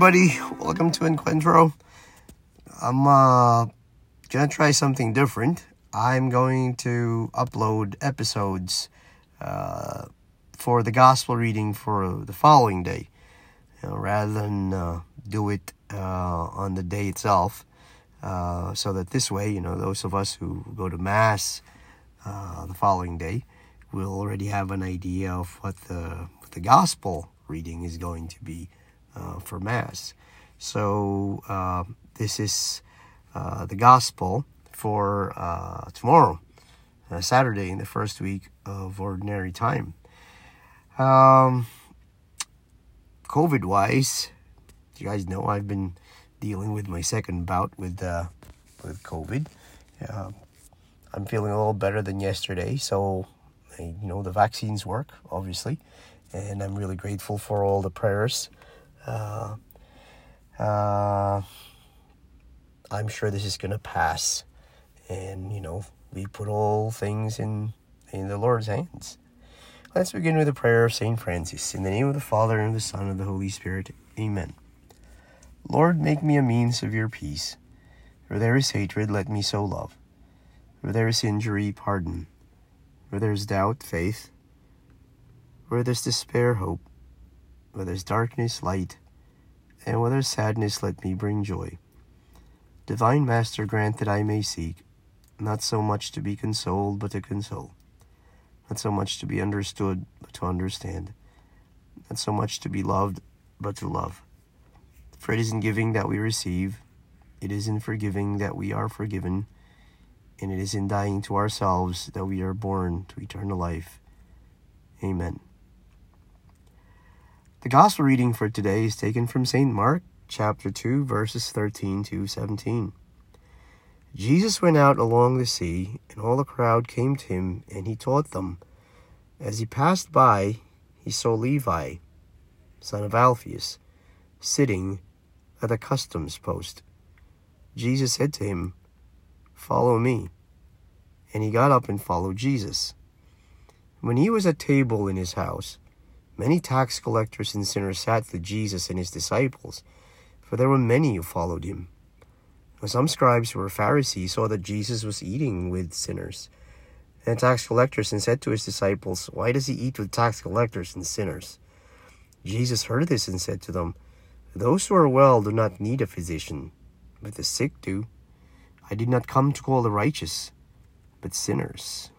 everybody. Welcome to Encuentro. I'm uh, gonna try something different. I'm going to upload episodes uh, for the gospel reading for the following day, you know, rather than uh, do it uh, on the day itself. Uh, so that this way, you know, those of us who go to mass uh, the following day will already have an idea of what the what the gospel reading is going to be uh, for mass. So uh, this is uh, the gospel for uh, tomorrow, uh, Saturday, in the first week of ordinary time. Um, COVID wise, you guys know I've been dealing with my second bout with uh, with COVID. Uh, I'm feeling a little better than yesterday, so you know the vaccines work, obviously, and I'm really grateful for all the prayers. Uh, uh, I'm sure this is gonna pass, and you know we put all things in in the Lord's hands. Let's begin with a prayer of Saint Francis. In the name of the Father and of the Son and of the Holy Spirit. Amen. Lord, make me a means of your peace. Where there is hatred, let me sow love. Where there is injury, pardon. Where there is doubt, faith. Where there's despair, hope. Where there's darkness, light. And where there's sadness, let me bring joy. Divine Master, grant that I may seek, not so much to be consoled, but to console. Not so much to be understood, but to understand. Not so much to be loved, but to love. For it is in giving that we receive, it is in forgiving that we are forgiven, and it is in dying to ourselves that we are born to eternal life. Amen. The Gospel reading for today is taken from St. Mark, chapter 2, verses 13 to 17. Jesus went out along the sea, and all the crowd came to him, and he taught them. As he passed by, he saw Levi, son of Alphaeus, sitting at the customs post. Jesus said to him, Follow me. And he got up and followed Jesus. When he was at table in his house, many tax collectors and sinners sat with Jesus and his disciples, for there were many who followed him. Some scribes who were Pharisees saw that Jesus was eating with sinners and tax collectors and said to his disciples, Why does he eat with tax collectors and sinners? Jesus heard this and said to them, Those who are well do not need a physician, but the sick do. I did not come to call the righteous, but sinners.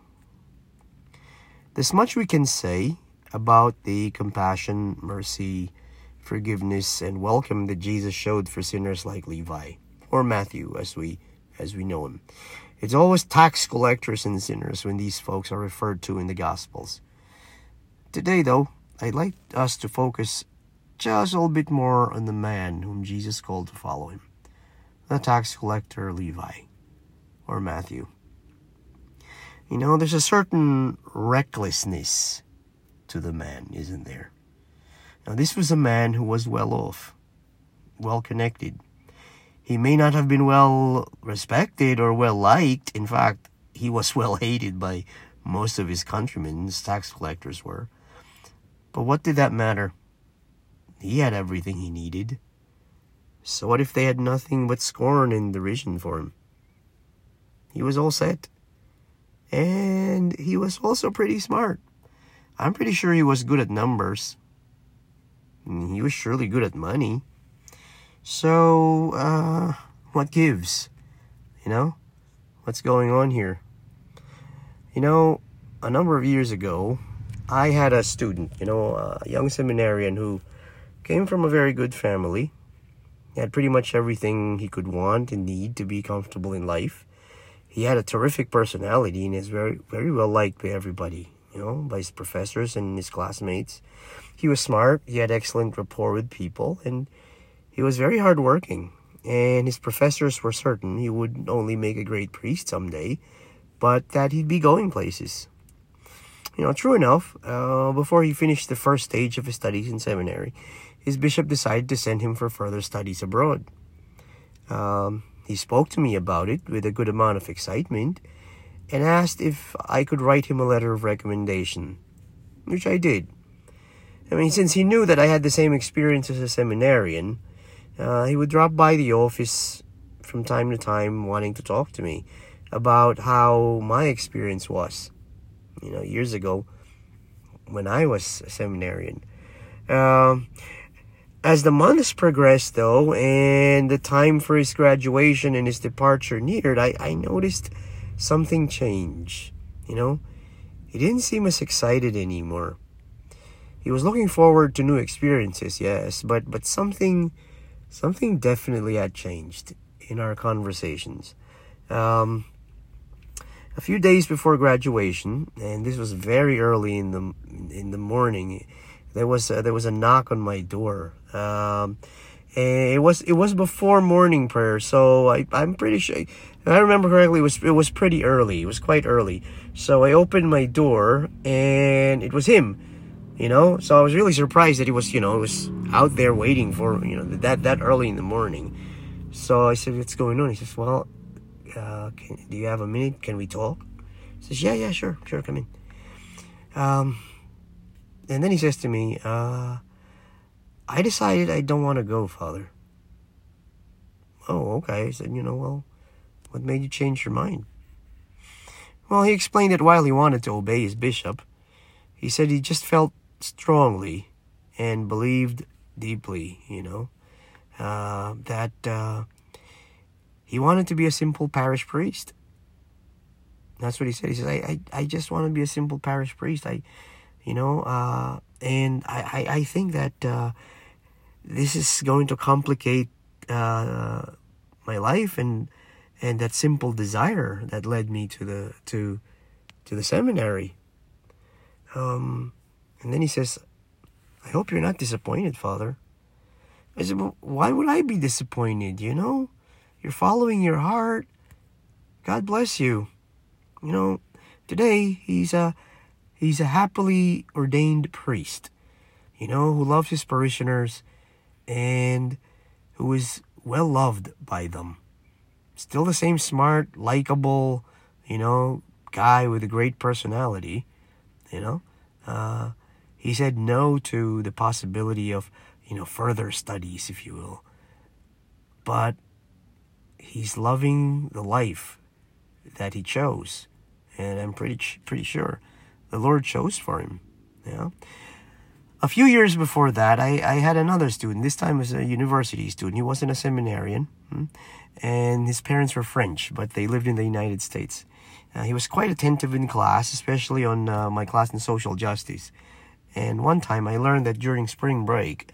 This much we can say about the compassion, mercy, forgiveness, and welcome that Jesus showed for sinners like Levi or Matthew as we as we know him. It's always tax collectors and sinners when these folks are referred to in the Gospels. Today, though, I'd like us to focus just a little bit more on the man whom Jesus called to follow him the tax collector Levi or Matthew. You know, there's a certain recklessness to the man, isn't there? Now, this was a man who was well off, well connected. He may not have been well respected or well liked. In fact, he was well hated by most of his countrymen, his tax collectors were. But what did that matter? He had everything he needed. So what if they had nothing but scorn and derision for him? He was all set. And he was also pretty smart. I'm pretty sure he was good at numbers. He was surely good at money. So, uh, what gives? You know? What's going on here? You know, a number of years ago, I had a student, you know, a young seminarian who came from a very good family. He had pretty much everything he could want and need to be comfortable in life. He had a terrific personality and is very, very well liked by everybody, you know, by his professors and his classmates. He was smart, he had excellent rapport with people, and he was very hardworking. And his professors were certain he would only make a great priest someday, but that he'd be going places. You know, true enough, uh, before he finished the first stage of his studies in seminary, his bishop decided to send him for further studies abroad. Um, he spoke to me about it with a good amount of excitement and asked if I could write him a letter of recommendation, which I did. I mean, since he knew that I had the same experience as a seminarian, uh, he would drop by the office from time to time wanting to talk to me about how my experience was, you know, years ago when I was a seminarian. Um, as the months progressed, though, and the time for his graduation and his departure neared, I, I noticed something change. You know, he didn't seem as excited anymore. He was looking forward to new experiences, yes, but but something something definitely had changed in our conversations. Um, a few days before graduation, and this was very early in the in the morning, there was a, there was a knock on my door. Um, and it was it was before morning prayer, so I I'm pretty sure. I remember correctly, it was it was pretty early. It was quite early. So I opened my door, and it was him. You know, so I was really surprised that he was you know was out there waiting for you know that that early in the morning. So I said, "What's going on?" He says, "Well, uh, can, do you have a minute? Can we talk?" He says, "Yeah, yeah, sure, sure, come in." Um, and then he says to me, uh, I decided I don't want to go, Father. Oh, okay. I said, you know, well, what made you change your mind? Well, he explained that while he wanted to obey his bishop, he said he just felt strongly and believed deeply, you know, uh, that uh, he wanted to be a simple parish priest. That's what he said. He says, I, I, I just want to be a simple parish priest. I, you know uh, and I, I, I, think that uh, this is going to complicate uh, my life and and that simple desire that led me to the to to the seminary. Um, and then he says I hope you're not disappointed father. I said well, why would I be disappointed you know? You're following your heart. God bless you. You know today he's a He's a happily ordained priest, you know, who loves his parishioners and who is well loved by them. Still the same smart, likable, you know, guy with a great personality, you know. Uh, he said no to the possibility of, you know, further studies, if you will. But he's loving the life that he chose, and I'm pretty pretty sure the Lord chose for him. Yeah. A few years before that, I, I had another student. This time was a university student. He wasn't a seminarian, hmm, and his parents were French, but they lived in the United States. Uh, he was quite attentive in class, especially on uh, my class in social justice. And one time I learned that during spring break,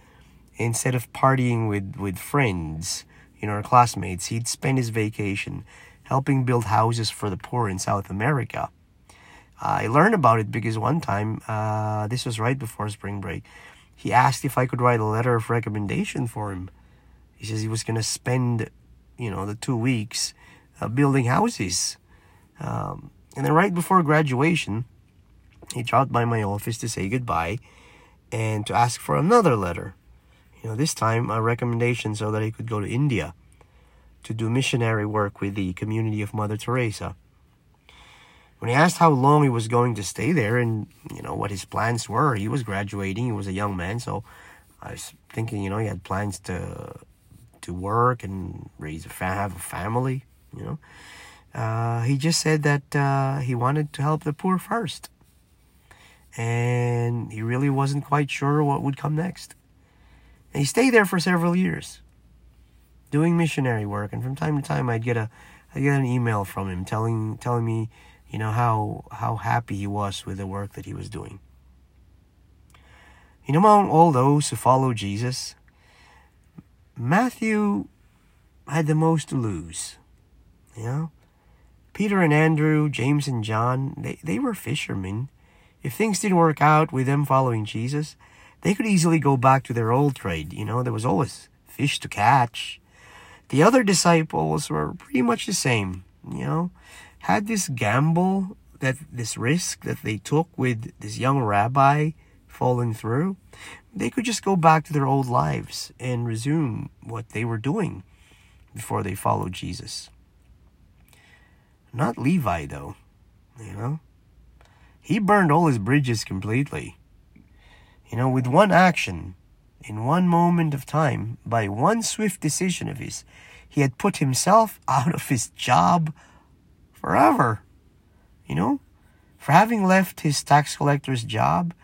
instead of partying with, with friends, you know, our classmates, he'd spend his vacation helping build houses for the poor in South America. I learned about it because one time, uh, this was right before spring break, he asked if I could write a letter of recommendation for him. He says he was going to spend, you know, the two weeks uh, building houses. Um, and then right before graduation, he dropped by my office to say goodbye and to ask for another letter. You know, this time a recommendation so that he could go to India to do missionary work with the community of Mother Teresa. When he asked how long he was going to stay there and, you know, what his plans were, he was graduating, he was a young man, so I was thinking, you know, he had plans to to work and raise a fa- have a family, you know. Uh, he just said that uh, he wanted to help the poor first. And he really wasn't quite sure what would come next. And he stayed there for several years, doing missionary work. And from time to time, I'd get a, I'd get an email from him telling telling me you know how how happy he was with the work that he was doing. You know among all those who follow jesus matthew had the most to lose you know? Peter and andrew james and john they, they were fishermen. If things didn't work out with them following jesus they could easily go back to their old trade you know? There was always fish to catch. The other disciples were pretty much the same you know had this gamble that this risk that they took with this young rabbi falling through, they could just go back to their old lives and resume what they were doing before they followed Jesus. Not Levi, though, you know. He burned all his bridges completely. You know, with one action, in one moment of time, by one swift decision of his, he had put himself out of his job forever. You know, for having left his tax collector's job,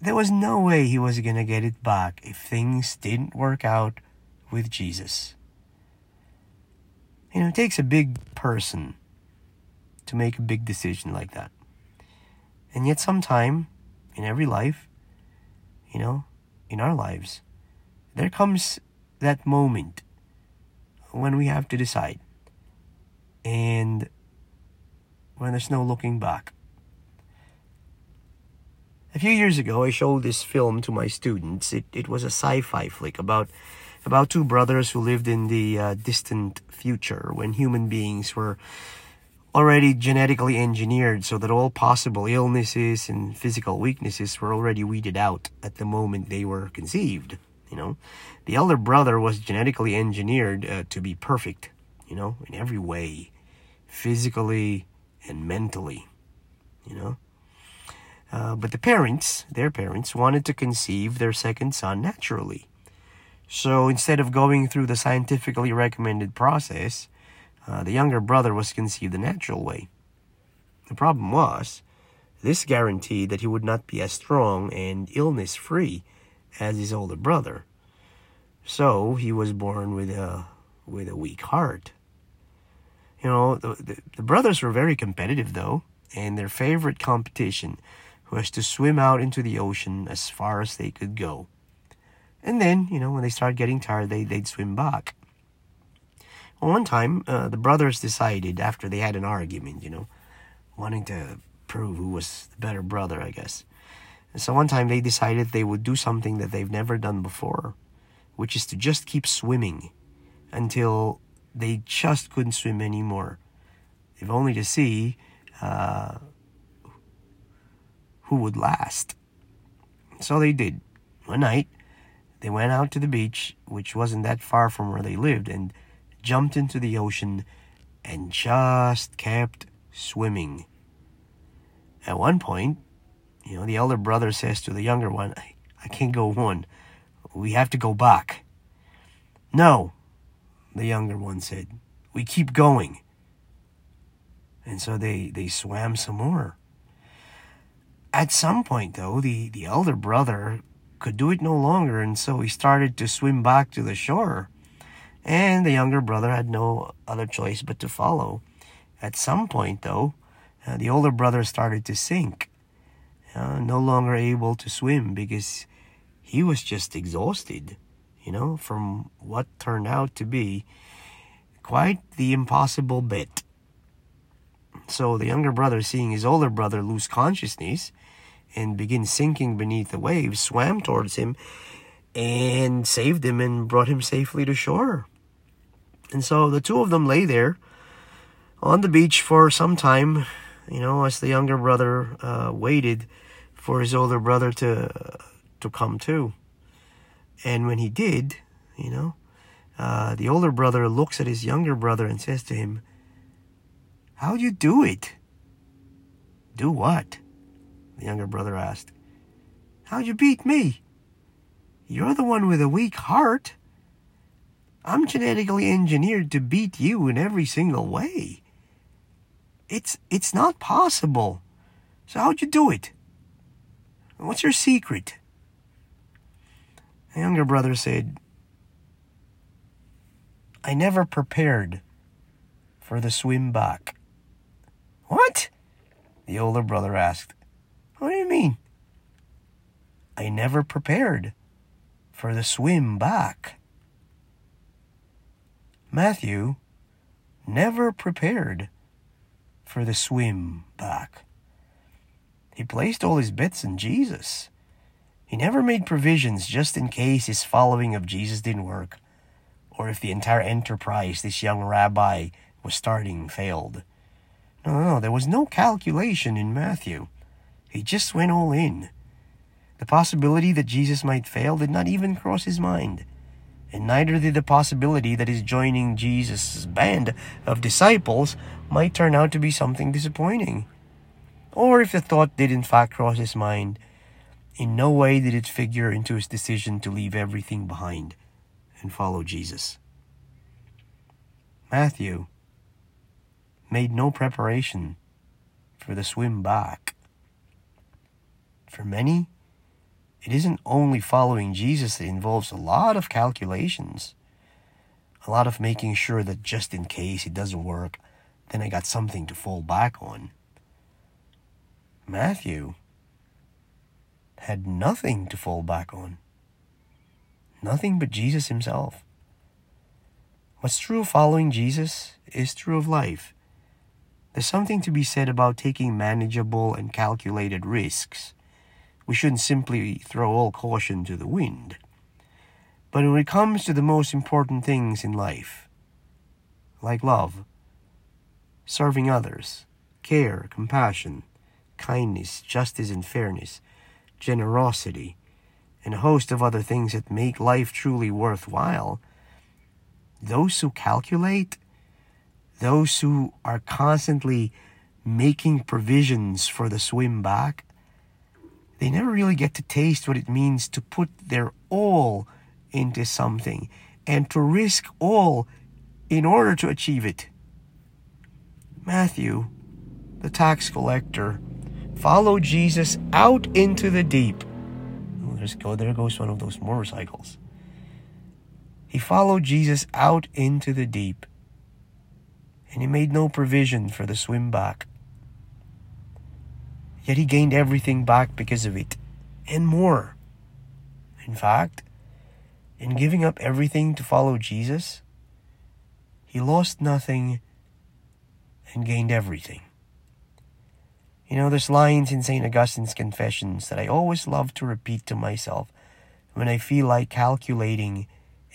there was no way he was going to get it back if things didn't work out with Jesus. You know, it takes a big person to make a big decision like that. And yet, sometime in every life, you know, in our lives, there comes that moment when we have to decide. And when there's no looking back. A few years ago, I showed this film to my students. It, it was a sci fi flick about, about two brothers who lived in the uh, distant future when human beings were already genetically engineered so that all possible illnesses and physical weaknesses were already weeded out at the moment they were conceived. You know, the elder brother was genetically engineered uh, to be perfect, you know, in every way, physically and mentally, you know. Uh, but the parents, their parents, wanted to conceive their second son naturally. So instead of going through the scientifically recommended process, uh, the younger brother was conceived the natural way. The problem was, this guaranteed that he would not be as strong and illness free as his older brother. So he was born with a with a weak heart. You know, the, the, the brothers were very competitive though, and their favorite competition was to swim out into the ocean as far as they could go. And then, you know, when they started getting tired, they, they'd swim back. One time, uh, the brothers decided, after they had an argument, you know, wanting to prove who was the better brother, I guess. And so one time they decided they would do something that they've never done before, which is to just keep swimming until they just couldn't swim anymore. If only to see uh, who would last. So they did. One night, they went out to the beach, which wasn't that far from where they lived, and jumped into the ocean and just kept swimming. At one point, you know, the elder brother says to the younger one, I, I can't go on. We have to go back. No, the younger one said, we keep going. And so they, they swam some more. At some point, though, the, the elder brother could do it no longer, and so he started to swim back to the shore and the younger brother had no other choice but to follow. At some point, though, uh, the older brother started to sink, uh, no longer able to swim because he was just exhausted, you know, from what turned out to be quite the impossible bit. So the younger brother, seeing his older brother lose consciousness and begin sinking beneath the waves, swam towards him and saved him and brought him safely to shore. And so the two of them lay there on the beach for some time, you know, as the younger brother uh, waited for his older brother to to come to. And when he did, you know, uh, the older brother looks at his younger brother and says to him, How'd you do it? Do what? The younger brother asked. How'd you beat me? You're the one with a weak heart. I'm genetically engineered to beat you in every single way. It's it's not possible. So how'd you do it? What's your secret? The younger brother said, I never prepared for the swim back. What? The older brother asked. What do you mean? I never prepared for the swim back. Matthew never prepared for the swim back. He placed all his bets in Jesus. He never made provisions just in case his following of Jesus didn't work, or if the entire enterprise this young rabbi was starting failed. No, no, there was no calculation in Matthew. He just went all in. The possibility that Jesus might fail did not even cross his mind and neither did the possibility that his joining Jesus' band of disciples might turn out to be something disappointing. Or if the thought did in fact cross his mind, In no way did it figure into his decision to leave everything behind and follow Jesus. Matthew made no preparation for the swim back. For many, it isn't only following Jesus that involves a lot of calculations, a lot of making sure that just in case it doesn't work, then I got something to fall back on. Matthew had nothing to fall back on. Nothing but Jesus himself. What's true of following Jesus is true of life. There's something to be said about taking manageable and calculated risks. We shouldn't simply throw all caution to the wind. But when it comes to the most important things in life, like love, serving others, care, compassion, kindness, justice, and fairness, generosity, and a host of other things that make life truly worthwhile, those who calculate, those who are constantly making provisions for the swim back, they never really get to taste what it means to put their all into something and to risk all in order to achieve it. Matthew, the tax collector, followed Jesus out into the deep. Oh, there's go there goes one of those motorcycles. He followed Jesus out into the deep, and he made no provision for the swim back. Yet he gained everything back because of it, and more. In fact, in giving up everything to follow Jesus, he lost nothing and gained everything. You know, there's lines in St. Augustine's Confessions that I always love to repeat to myself when I feel like calculating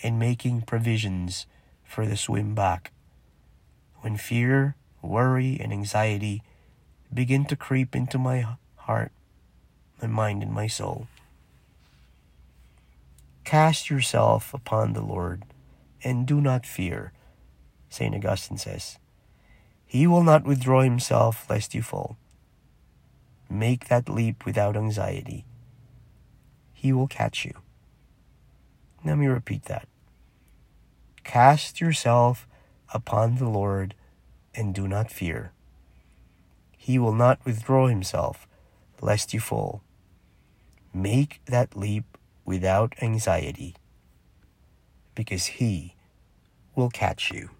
and making provisions for the swim back. When fear, worry, and anxiety begin to creep into my heart, my mind, and my soul. Cast yourself upon the Lord and do not fear, St. Augustine says. He will not withdraw himself lest you fall. Make that leap without anxiety. He will catch you. Let me repeat that. Cast yourself upon the Lord and do not fear. He will not withdraw himself, lest you fall. Make that leap without anxiety, because he will catch you.